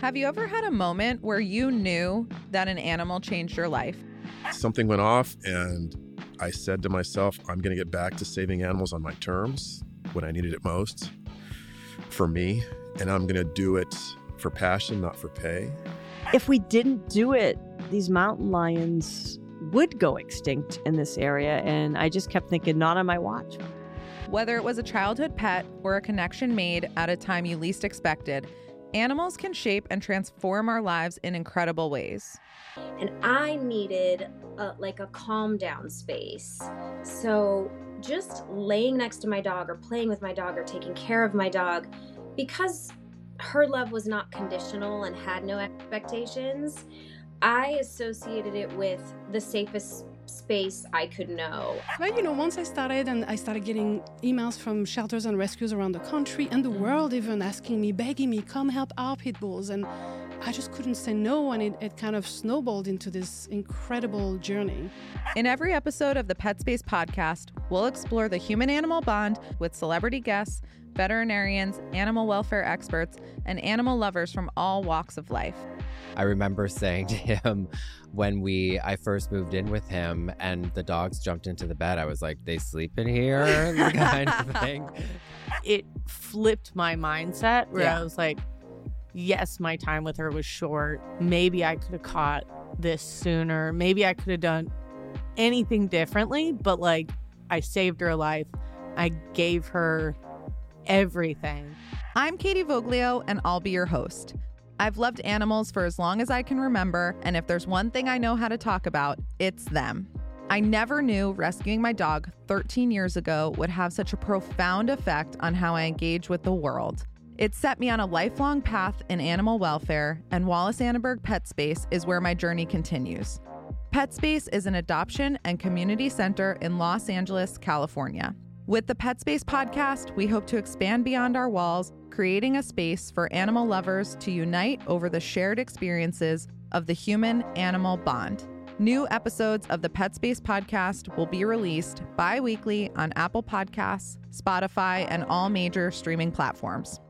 Have you ever had a moment where you knew that an animal changed your life? Something went off, and I said to myself, I'm going to get back to saving animals on my terms when I needed it most for me, and I'm going to do it for passion, not for pay. If we didn't do it, these mountain lions would go extinct in this area. And I just kept thinking, not on my watch. Whether it was a childhood pet or a connection made at a time you least expected, animals can shape and transform our lives in incredible ways. And I needed a, like a calm down space. So just laying next to my dog or playing with my dog or taking care of my dog, because her love was not conditional and had no expectations, I associated it with the safest space I could know. Well, you know, once I started and I started getting emails from shelters and rescues around the country and the world even asking me, begging me, come help our pit bulls. And I just couldn't say no, and it, it kind of snowballed into this incredible journey. In every episode of the Pet Space podcast, we'll explore the human animal bond with celebrity guests, veterinarians, animal welfare experts, and animal lovers from all walks of life. I remember saying to him when we I first moved in with him and the dogs jumped into the bed, I was like, they sleep in here, kind of thing. It flipped my mindset where Yeah. I was like, yes, my time with her was short. Maybe I could have caught this sooner. Maybe I could have done anything differently, but like I saved her life. I gave her everything. I'm Catie Voglio, and I'll be your host. I've loved animals for as long as I can remember, and if there's one thing I know how to talk about, it's them. I never knew rescuing my dog 13 years ago would have such a profound effect on how I engage with the world. It set me on a lifelong path in animal welfare, and Wallis Annenberg Pet Space is where my journey continues. Pet Space is an adoption and community center in Los Angeles, California. With the Pet Space podcast, we hope to expand beyond our walls, creating a space for animal lovers to unite over the shared experiences of the human animal bond. New episodes of the Pet Space podcast will be released bi weekly on Apple Podcasts, Spotify, and all major streaming platforms.